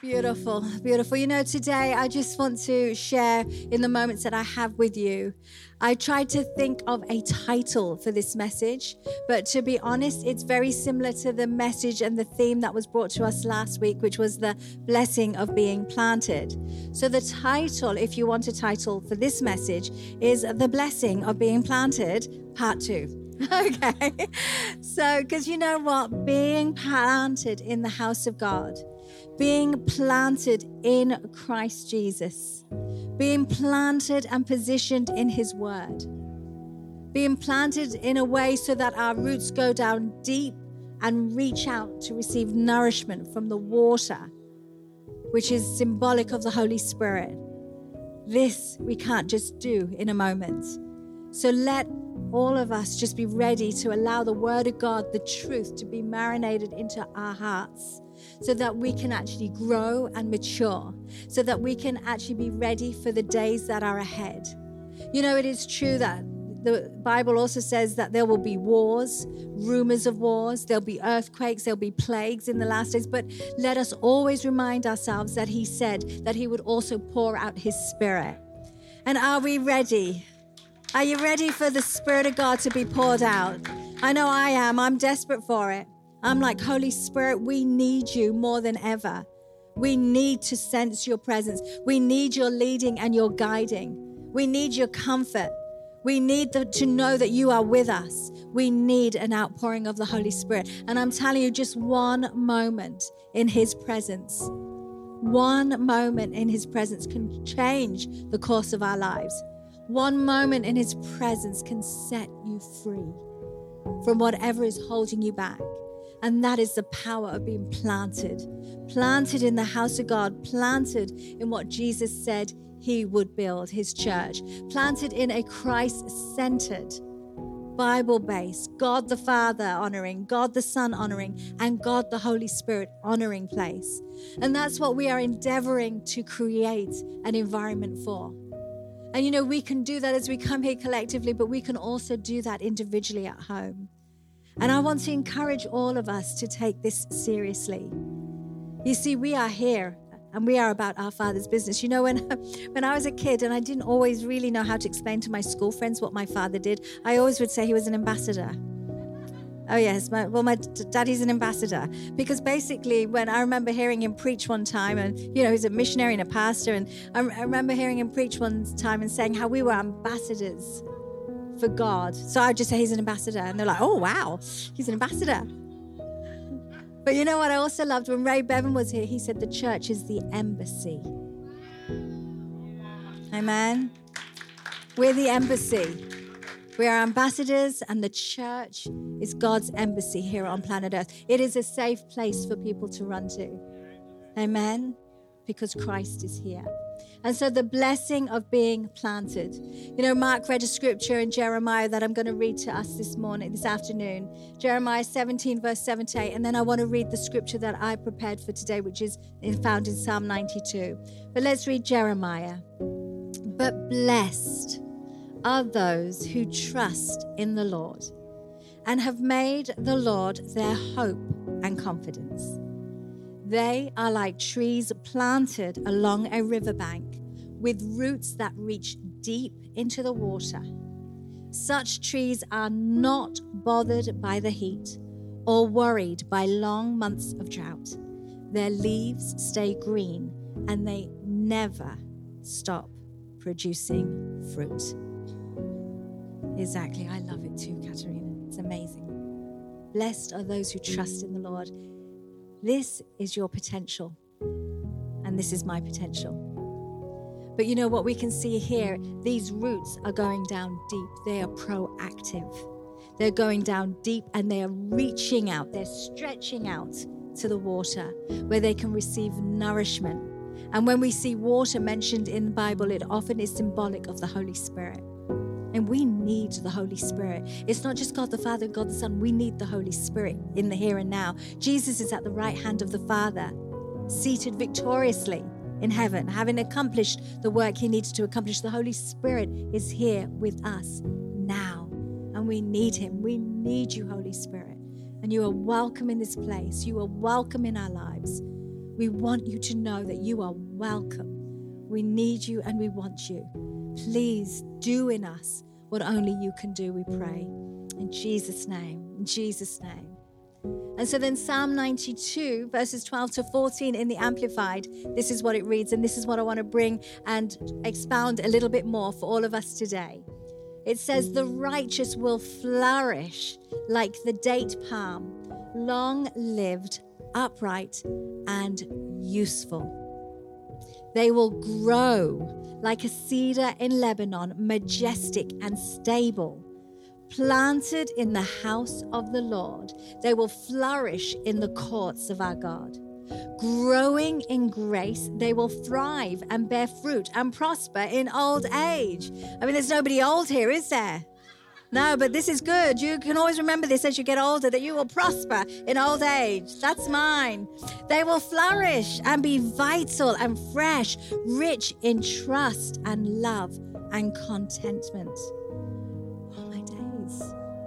Beautiful, beautiful. You know, today I just want to share in the moments that I have with you. I tried to think of a title for this message, but to be honest, it's very similar to the message and the theme that was brought to us last week, which was the blessing of being planted. So, the title, if you want a title for this message, is The Blessing of Being Planted, Part Two. Okay. So, because you know what? Being planted in the house of God being planted in Christ Jesus, being planted and positioned in His Word, being planted in a way so that our roots go down deep and reach out to receive nourishment from the water, which is symbolic of the Holy Spirit. This we can't just do in a moment. So let all of us just be ready to allow the Word of God, the truth, to be marinated into our hearts so that we can actually grow and mature, so that we can actually be ready for the days that are ahead. You know, it is true that the Bible also says that there will be wars, rumors of wars, there'll be earthquakes, there'll be plagues in the last days. But let us always remind ourselves that He said that He would also pour out His Spirit. And are we ready? Are you ready for the Spirit of God to be poured out? I know I am. I'm desperate for it. I'm like, Holy Spirit, we need you more than ever. We need to sense your presence. We need your leading and your guiding. We need your comfort. We need the, to know that you are with us. We need an outpouring of the Holy Spirit. And I'm telling you, just one moment in His presence, one moment in His presence can change the course of our lives. One moment in His presence can set you free from whatever is holding you back. And that is the power of being planted. Planted in the house of God, planted in what Jesus said he would build his church, planted in a Christ centered, Bible based, God the Father honoring, God the Son honoring, and God the Holy Spirit honoring place. And that's what we are endeavoring to create an environment for. And you know, we can do that as we come here collectively, but we can also do that individually at home. And I want to encourage all of us to take this seriously. You see, we are here and we are about our father's business. You know, when when I was a kid and I didn't always really know how to explain to my school friends what my father did, I always would say he was an ambassador. Oh yes, my, well, my daddy's an ambassador because basically, when I remember hearing him preach one time, and you know, he's a missionary and a pastor, and I, I remember hearing him preach one time and saying how we were ambassadors for God. So I just say he's an ambassador. And they're like, oh, wow, he's an ambassador. But you know what I also loved? When Ray Bevan was here, he said the church is the embassy. Amen. We're the embassy. We are ambassadors, and the church is God's embassy here on planet Earth. It is a safe place for people to run to. Amen. Because Christ is here. And so the blessing of being planted. You know, Mark read a scripture in Jeremiah that I'm going to read to us this morning, this afternoon. Jeremiah 17, verse 7 to 8. And then I want to read the scripture that I prepared for today, which is found in Psalm 92. But let's read Jeremiah. But blessed are those who trust in the Lord and have made the Lord their hope and confidence. They are like trees planted along a riverbank with roots that reach deep into the water. Such trees are not bothered by the heat or worried by long months of drought. Their leaves stay green and they never stop producing fruit. Exactly. I love it too, Katerina. It's amazing. Blessed are those who trust in the Lord this is your potential, and this is my potential. But you know what we can see here? These roots are going down deep, they are proactive. They're going down deep and they are reaching out, they're stretching out to the water where they can receive nourishment. And when we see water mentioned in the Bible, it often is symbolic of the Holy Spirit. And we need the Holy Spirit. It's not just God the Father and God the Son. We need the Holy Spirit in the here and now. Jesus is at the right hand of the Father, seated victoriously in heaven, having accomplished the work he needs to accomplish. The Holy Spirit is here with us now. And we need him. We need you, Holy Spirit. And you are welcome in this place. You are welcome in our lives. We want you to know that you are welcome. We need you and we want you. Please do in us what only you can do, we pray. In Jesus' name, in Jesus' name. And so then Psalm 92, verses 12 to 14 in the Amplified, this is what it reads, and this is what I want to bring and expound a little bit more for all of us today. It says, The righteous will flourish like the date palm, long lived, upright, and useful. They will grow like a cedar in Lebanon, majestic and stable. Planted in the house of the Lord, they will flourish in the courts of our God. Growing in grace, they will thrive and bear fruit and prosper in old age. I mean, there's nobody old here, is there? No, but this is good. You can always remember this as you get older that you will prosper in old age. That's mine. They will flourish and be vital and fresh, rich in trust and love and contentment.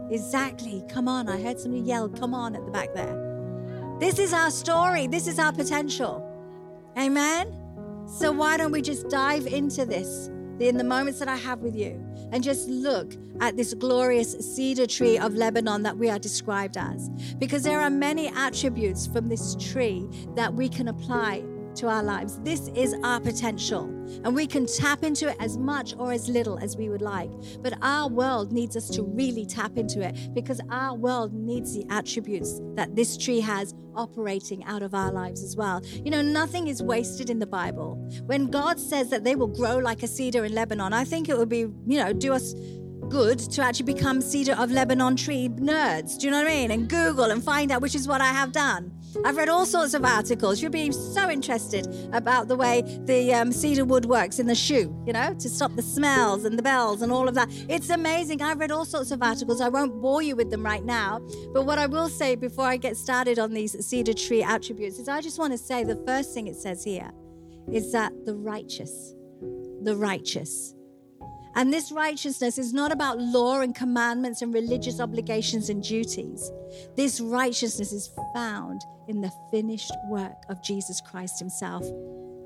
Exactly. Come on. I heard somebody yell, come on, at the back there. This is our story. This is our potential. Amen. So, why don't we just dive into this in the moments that I have with you? and just look at this glorious cedar tree of Lebanon that we are described as. Because there are many attributes from this tree that we can apply to our lives. This is our potential, and we can tap into it as much or as little as we would like. But our world needs us to really tap into it because our world needs the attributes that this tree has operating out of our lives as well. You know, nothing is wasted in the Bible. When God says that they will grow like a cedar in Lebanon, I think it would be, you know, do us good to actually become Cedar of Lebanon tree nerds. Do you know what I mean? And Google and find out, which is what I have done. I've read all sorts of articles. You'll be so interested about the way the um, cedar wood works in the shoe, you know, to stop the smells and the bells and all of that. It's amazing. I've read all sorts of articles. I won't bore you with them right now. But what I will say before I get started on these cedar tree attributes is I just want to say the first thing it says here is that the righteous, the righteous, and this righteousness is not about law and commandments and religious obligations and duties. This righteousness is found in the finished work of Jesus Christ Himself.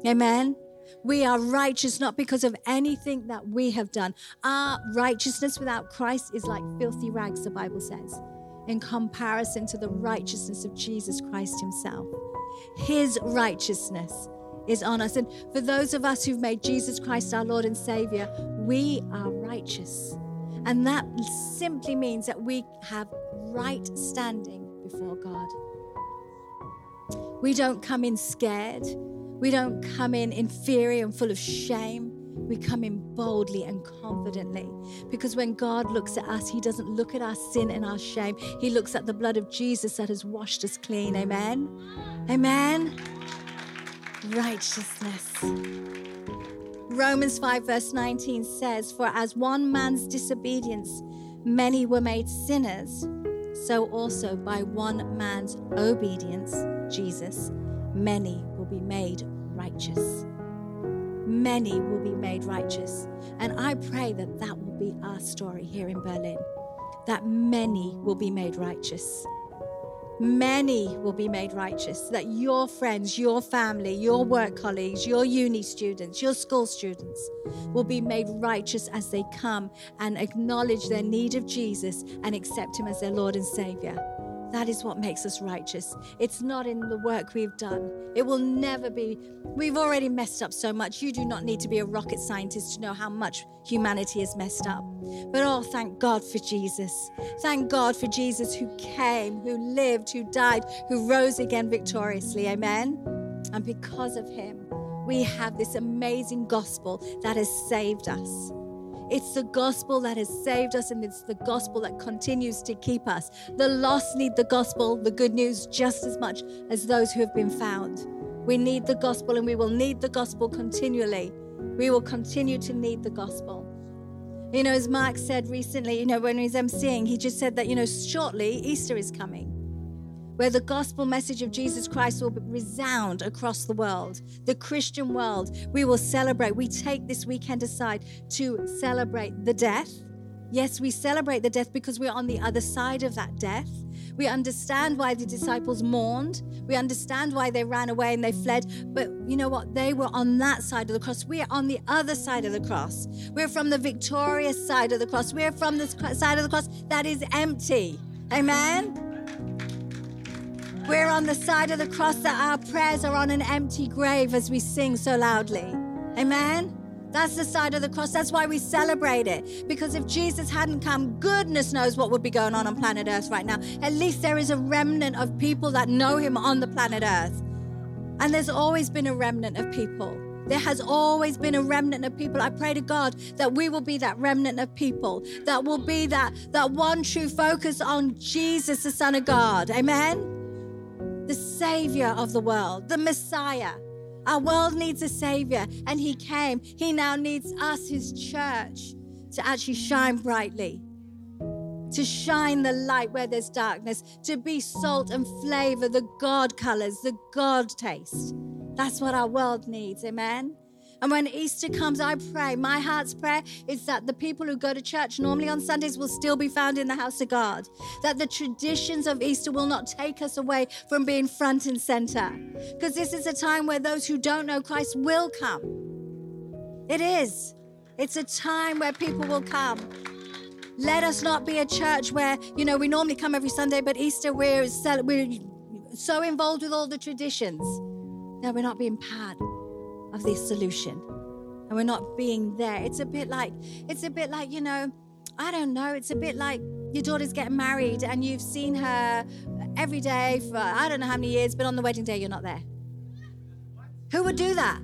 Amen. We are righteous not because of anything that we have done. Our righteousness without Christ is like filthy rags, the Bible says, in comparison to the righteousness of Jesus Christ Himself. His righteousness is on us. And for those of us who've made Jesus Christ our Lord and Savior, we are righteous. And that simply means that we have right standing before God. We don't come in scared. We don't come in inferior and full of shame. We come in boldly and confidently. Because when God looks at us, He doesn't look at our sin and our shame. He looks at the blood of Jesus that has washed us clean. Amen. Amen righteousness. Romans 5, verse 19 says, For as one man's disobedience many were made sinners, so also by one man's obedience, Jesus, many will be made righteous. Many will be made righteous. And I pray that that will be our story here in Berlin, that many will be made righteous many will be made righteous. That your friends, your family, your work colleagues, your uni students, your school students will be made righteous as they come and acknowledge their need of Jesus and accept Him as their Lord and Savior. That is what makes us righteous. It's not in the work we've done. It will never be. We've already messed up so much. You do not need to be a rocket scientist to know how much humanity has messed up. But oh, thank God for Jesus. Thank God for Jesus who came, who lived, who died, who rose again victoriously. Amen. And because of him, we have this amazing gospel that has saved us. It's the gospel that has saved us, and it's the gospel that continues to keep us. The lost need the gospel, the good news, just as much as those who have been found. We need the gospel, and we will need the gospel continually. We will continue to need the gospel. You know, as Mark said recently, you know, when he's emceeing, he just said that, you know, shortly Easter is coming where the gospel message of Jesus Christ will resound across the world, the Christian world. We will celebrate. We take this weekend aside to celebrate the death. Yes, we celebrate the death because we're on the other side of that death. We understand why the disciples mourned. We understand why they ran away and they fled. But you know what? They were on that side of the cross. We are on the other side of the cross. We're from the victorious side of the cross. We're from the side of the cross that is empty. Amen? We're on the side of the cross that our prayers are on an empty grave as we sing so loudly. Amen? That's the side of the cross. That's why we celebrate it. Because if Jesus hadn't come, goodness knows what would be going on on planet Earth right now. At least there is a remnant of people that know him on the planet Earth. And there's always been a remnant of people. There has always been a remnant of people. I pray to God that we will be that remnant of people, that will be that, that one true focus on Jesus, the Son of God. Amen? The Savior of the world, the Messiah. Our world needs a Savior, and He came. He now needs us, His church, to actually shine brightly, to shine the light where there's darkness, to be salt and flavor, the God colors, the God taste. That's what our world needs. Amen. And when Easter comes, I pray, my heart's prayer is that the people who go to church normally on Sundays will still be found in the house of God. That the traditions of Easter will not take us away from being front and center. Because this is a time where those who don't know Christ will come. It is. It's a time where people will come. Let us not be a church where, you know, we normally come every Sunday, but Easter we're, we're so involved with all the traditions. No, we're not being part of this solution and we're not being there. It's a bit like, it's a bit like, you know, I don't know, it's a bit like your daughter's getting married and you've seen her every day for I don't know how many years, but on the wedding day, you're not there. Who would do that?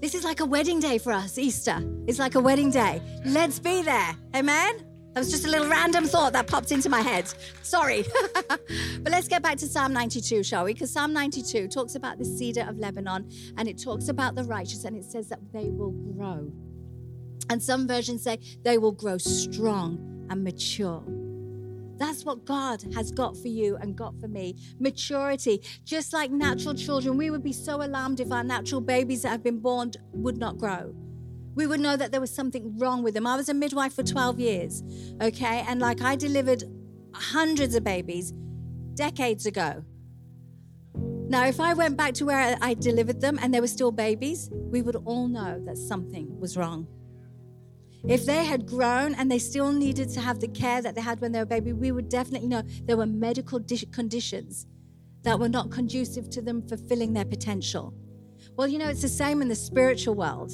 This is like a wedding day for us, Easter. It's like a wedding day. Let's be there. Amen? That was just a little random thought that popped into my head. Sorry. but let's get back to Psalm 92, shall we? Because Psalm 92 talks about the cedar of Lebanon and it talks about the righteous and it says that they will grow. And some versions say they will grow strong and mature. That's what God has got for you and got for me. Maturity. Just like natural children, we would be so alarmed if our natural babies that have been born would not grow we would know that there was something wrong with them. I was a midwife for 12 years, okay? And like I delivered hundreds of babies decades ago. Now, if I went back to where I delivered them and they were still babies, we would all know that something was wrong. If they had grown and they still needed to have the care that they had when they were a baby, we would definitely know there were medical conditions that were not conducive to them fulfilling their potential. Well, you know, it's the same in the spiritual world.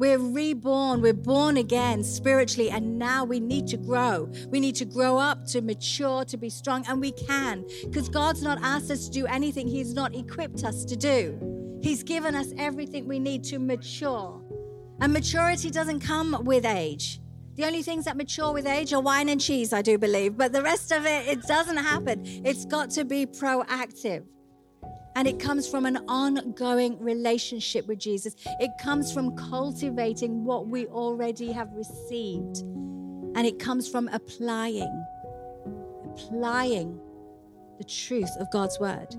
We're reborn, we're born again spiritually, and now we need to grow. We need to grow up to mature, to be strong, and we can because God's not asked us to do anything He's not equipped us to do. He's given us everything we need to mature. And maturity doesn't come with age. The only things that mature with age are wine and cheese, I do believe, but the rest of it, it doesn't happen. It's got to be proactive. And it comes from an ongoing relationship with Jesus. It comes from cultivating what we already have received. And it comes from applying, applying the truth of God's word.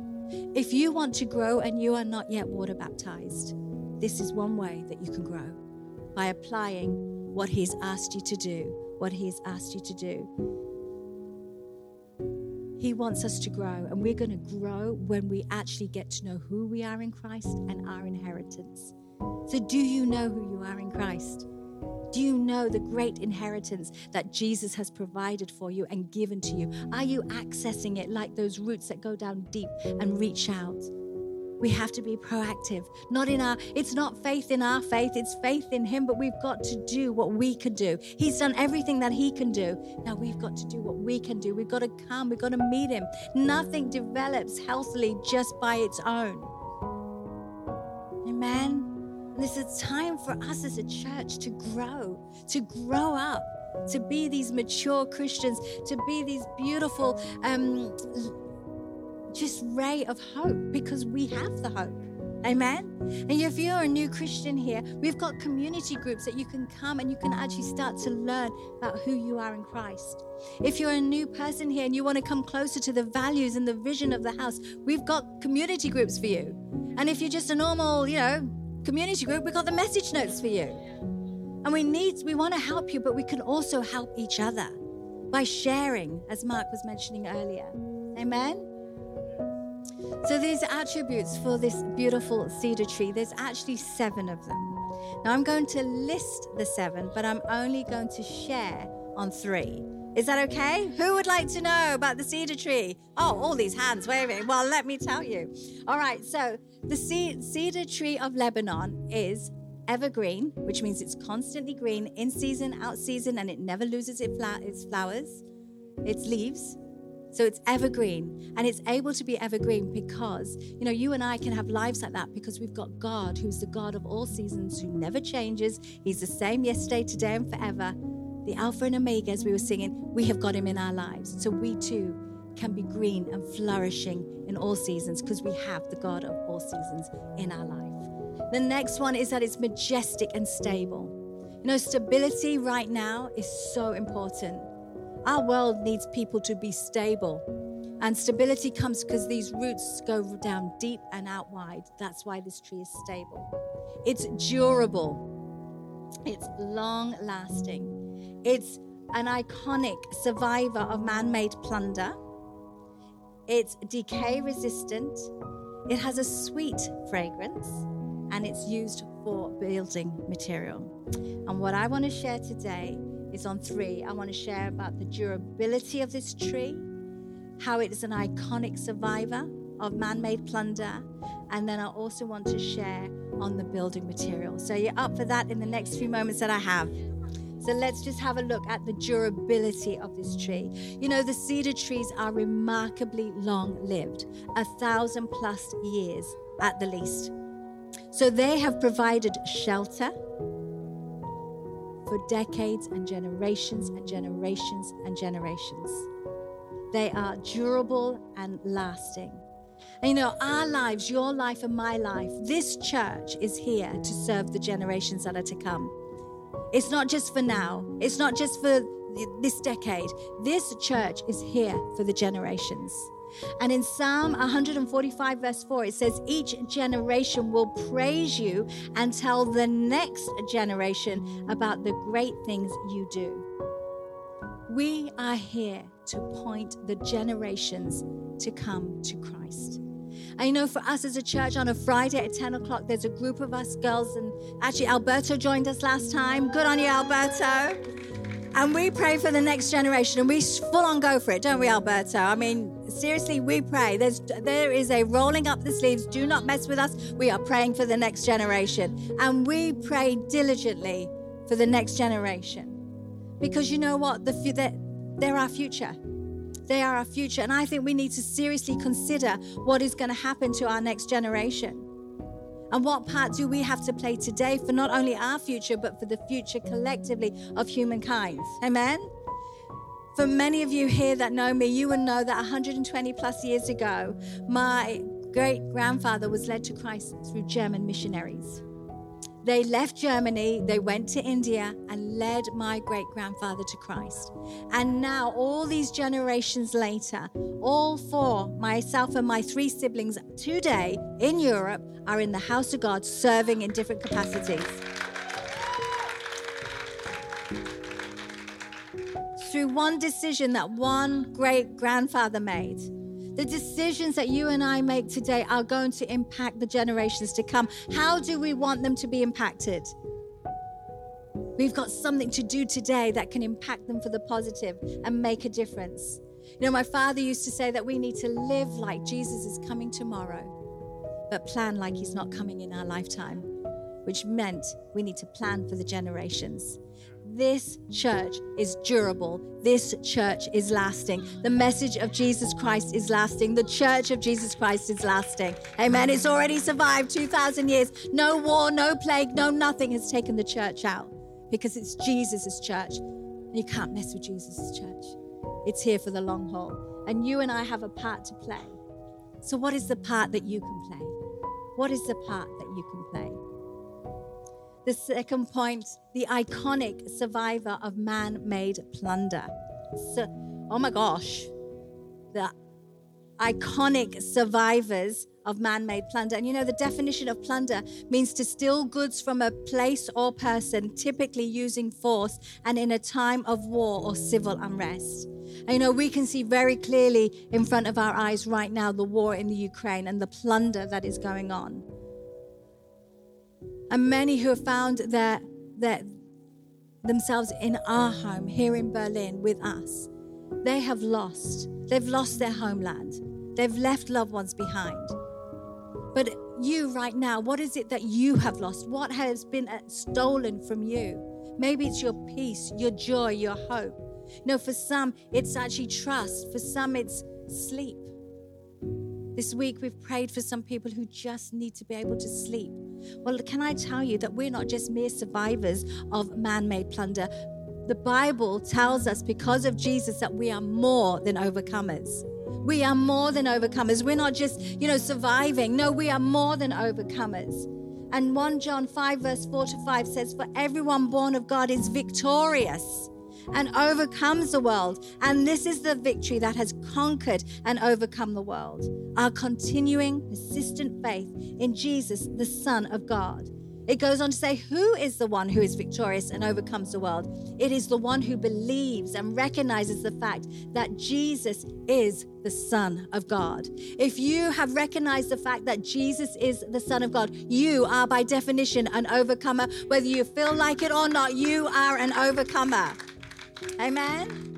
If you want to grow and you are not yet water baptized, this is one way that you can grow by applying what He's asked you to do, what He's asked you to do. He wants us to grow, and we're going to grow when we actually get to know who we are in Christ and our inheritance. So, do you know who you are in Christ? Do you know the great inheritance that Jesus has provided for you and given to you? Are you accessing it like those roots that go down deep and reach out? We have to be proactive. Not in our, it's not faith in our faith, it's faith in Him, but we've got to do what we can do. He's done everything that He can do. Now we've got to do what we can do. We've got to come, we've got to meet Him. Nothing develops healthily just by its own. Amen. And this is time for us as a church to grow, to grow up to be these mature Christians, to be these beautiful um, just ray of hope because we have the hope. Amen. And if you're a new Christian here, we've got community groups that you can come and you can actually start to learn about who you are in Christ. If you're a new person here and you want to come closer to the values and the vision of the house, we've got community groups for you. And if you're just a normal, you know, community group, we've got the message notes for you. And we need, we want to help you, but we can also help each other. by sharing, as Mark was mentioning earlier. Amen? So, these attributes for this beautiful cedar tree, there's actually seven of them. Now, I'm going to list the seven, but I'm only going to share on three. Is that okay? Who would like to know about the cedar tree? Oh, all these hands waving. Well, let me tell you. All right, so the cedar tree of Lebanon is evergreen, which means it's constantly green in season, out season, and it never loses its flowers, its leaves. So it's evergreen and it's able to be evergreen because, you know, you and I can have lives like that because we've got God who's the God of all seasons, who never changes. He's the same yesterday, today, and forever. The Alpha and Omega, as we were singing, we have got him in our lives. So we too can be green and flourishing in all seasons because we have the God of all seasons in our life. The next one is that it's majestic and stable. You know, stability right now is so important our world needs people to be stable. And stability comes because these roots go down deep and out wide. That's why this tree is stable. It's durable, it's long lasting, it's an iconic survivor of man made plunder, it's decay resistant, it has a sweet fragrance, and it's used for building material. And what I want to share today is on three. I want to share about the durability of this tree, how it is an iconic survivor of man made plunder, and then I also want to share on the building material. So you're up for that in the next few moments that I have. So let's just have a look at the durability of this tree. You know, the cedar trees are remarkably long lived, a thousand plus years at the least. So they have provided shelter for decades and generations and generations and generations. They are durable and lasting. And you know, our lives, your life and my life, this church is here to serve the generations that are to come. It's not just for now, it's not just for this decade. This church is here for the generations. And in Psalm 145, verse 4, it says, Each generation will praise you and tell the next generation about the great things you do. We are here to point the generations to come to Christ. And you know, for us as a church on a Friday at 10 o'clock, there's a group of us girls, and actually, Alberto joined us last time. Good on you, Alberto. And we pray for the next generation, and we full on go for it, don't we, Alberto? I mean, seriously, we pray. There's there is a rolling up the sleeves. Do not mess with us. We are praying for the next generation, and we pray diligently for the next generation, because you know what? The they're, they're our future. They are our future, and I think we need to seriously consider what is going to happen to our next generation. And what part do we have to play today for not only our future, but for the future collectively of humankind? Amen? For many of you here that know me, you will know that 120 plus years ago, my great grandfather was led to Christ through German missionaries. They left Germany, they went to India and led my great grandfather to Christ. And now, all these generations later, all four, myself and my three siblings today in Europe, are in the house of God serving in different capacities. Through one decision that one great grandfather made. The decisions that you and I make today are going to impact the generations to come. How do we want them to be impacted? We've got something to do today that can impact them for the positive and make a difference. You know, my father used to say that we need to live like Jesus is coming tomorrow, but plan like he's not coming in our lifetime, which meant we need to plan for the generations. This church is durable. This church is lasting. The message of Jesus Christ is lasting. The church of Jesus Christ is lasting. Amen. It's already survived 2,000 years. No war, no plague, no nothing has taken the church out because it's Jesus' church. And you can't mess with Jesus' church. It's here for the long haul. And you and I have a part to play. So, what is the part that you can play? What is the part that you can play? The second point, the iconic survivor of man made plunder. So, oh my gosh, the iconic survivors of man made plunder. And you know, the definition of plunder means to steal goods from a place or person, typically using force and in a time of war or civil unrest. And you know, we can see very clearly in front of our eyes right now the war in the Ukraine and the plunder that is going on. And many who have found their, their, themselves in our home here in Berlin with us, they have lost. They've lost their homeland. They've left loved ones behind. But you, right now, what is it that you have lost? What has been uh, stolen from you? Maybe it's your peace, your joy, your hope. No, for some, it's actually trust. For some, it's sleep. This week, we've prayed for some people who just need to be able to sleep. Well, can I tell you that we're not just mere survivors of man made plunder? The Bible tells us because of Jesus that we are more than overcomers. We are more than overcomers. We're not just, you know, surviving. No, we are more than overcomers. And 1 John 5, verse 4 to 5 says, For everyone born of God is victorious and overcomes the world. And this is the victory that has conquered and overcome the world. Our continuing, persistent faith in Jesus, the Son of God. It goes on to say, Who is the one who is victorious and overcomes the world? It is the one who believes and recognizes the fact that Jesus is the Son of God. If you have recognized the fact that Jesus is the Son of God, you are by definition an overcomer. Whether you feel like it or not, you are an overcomer. Amen.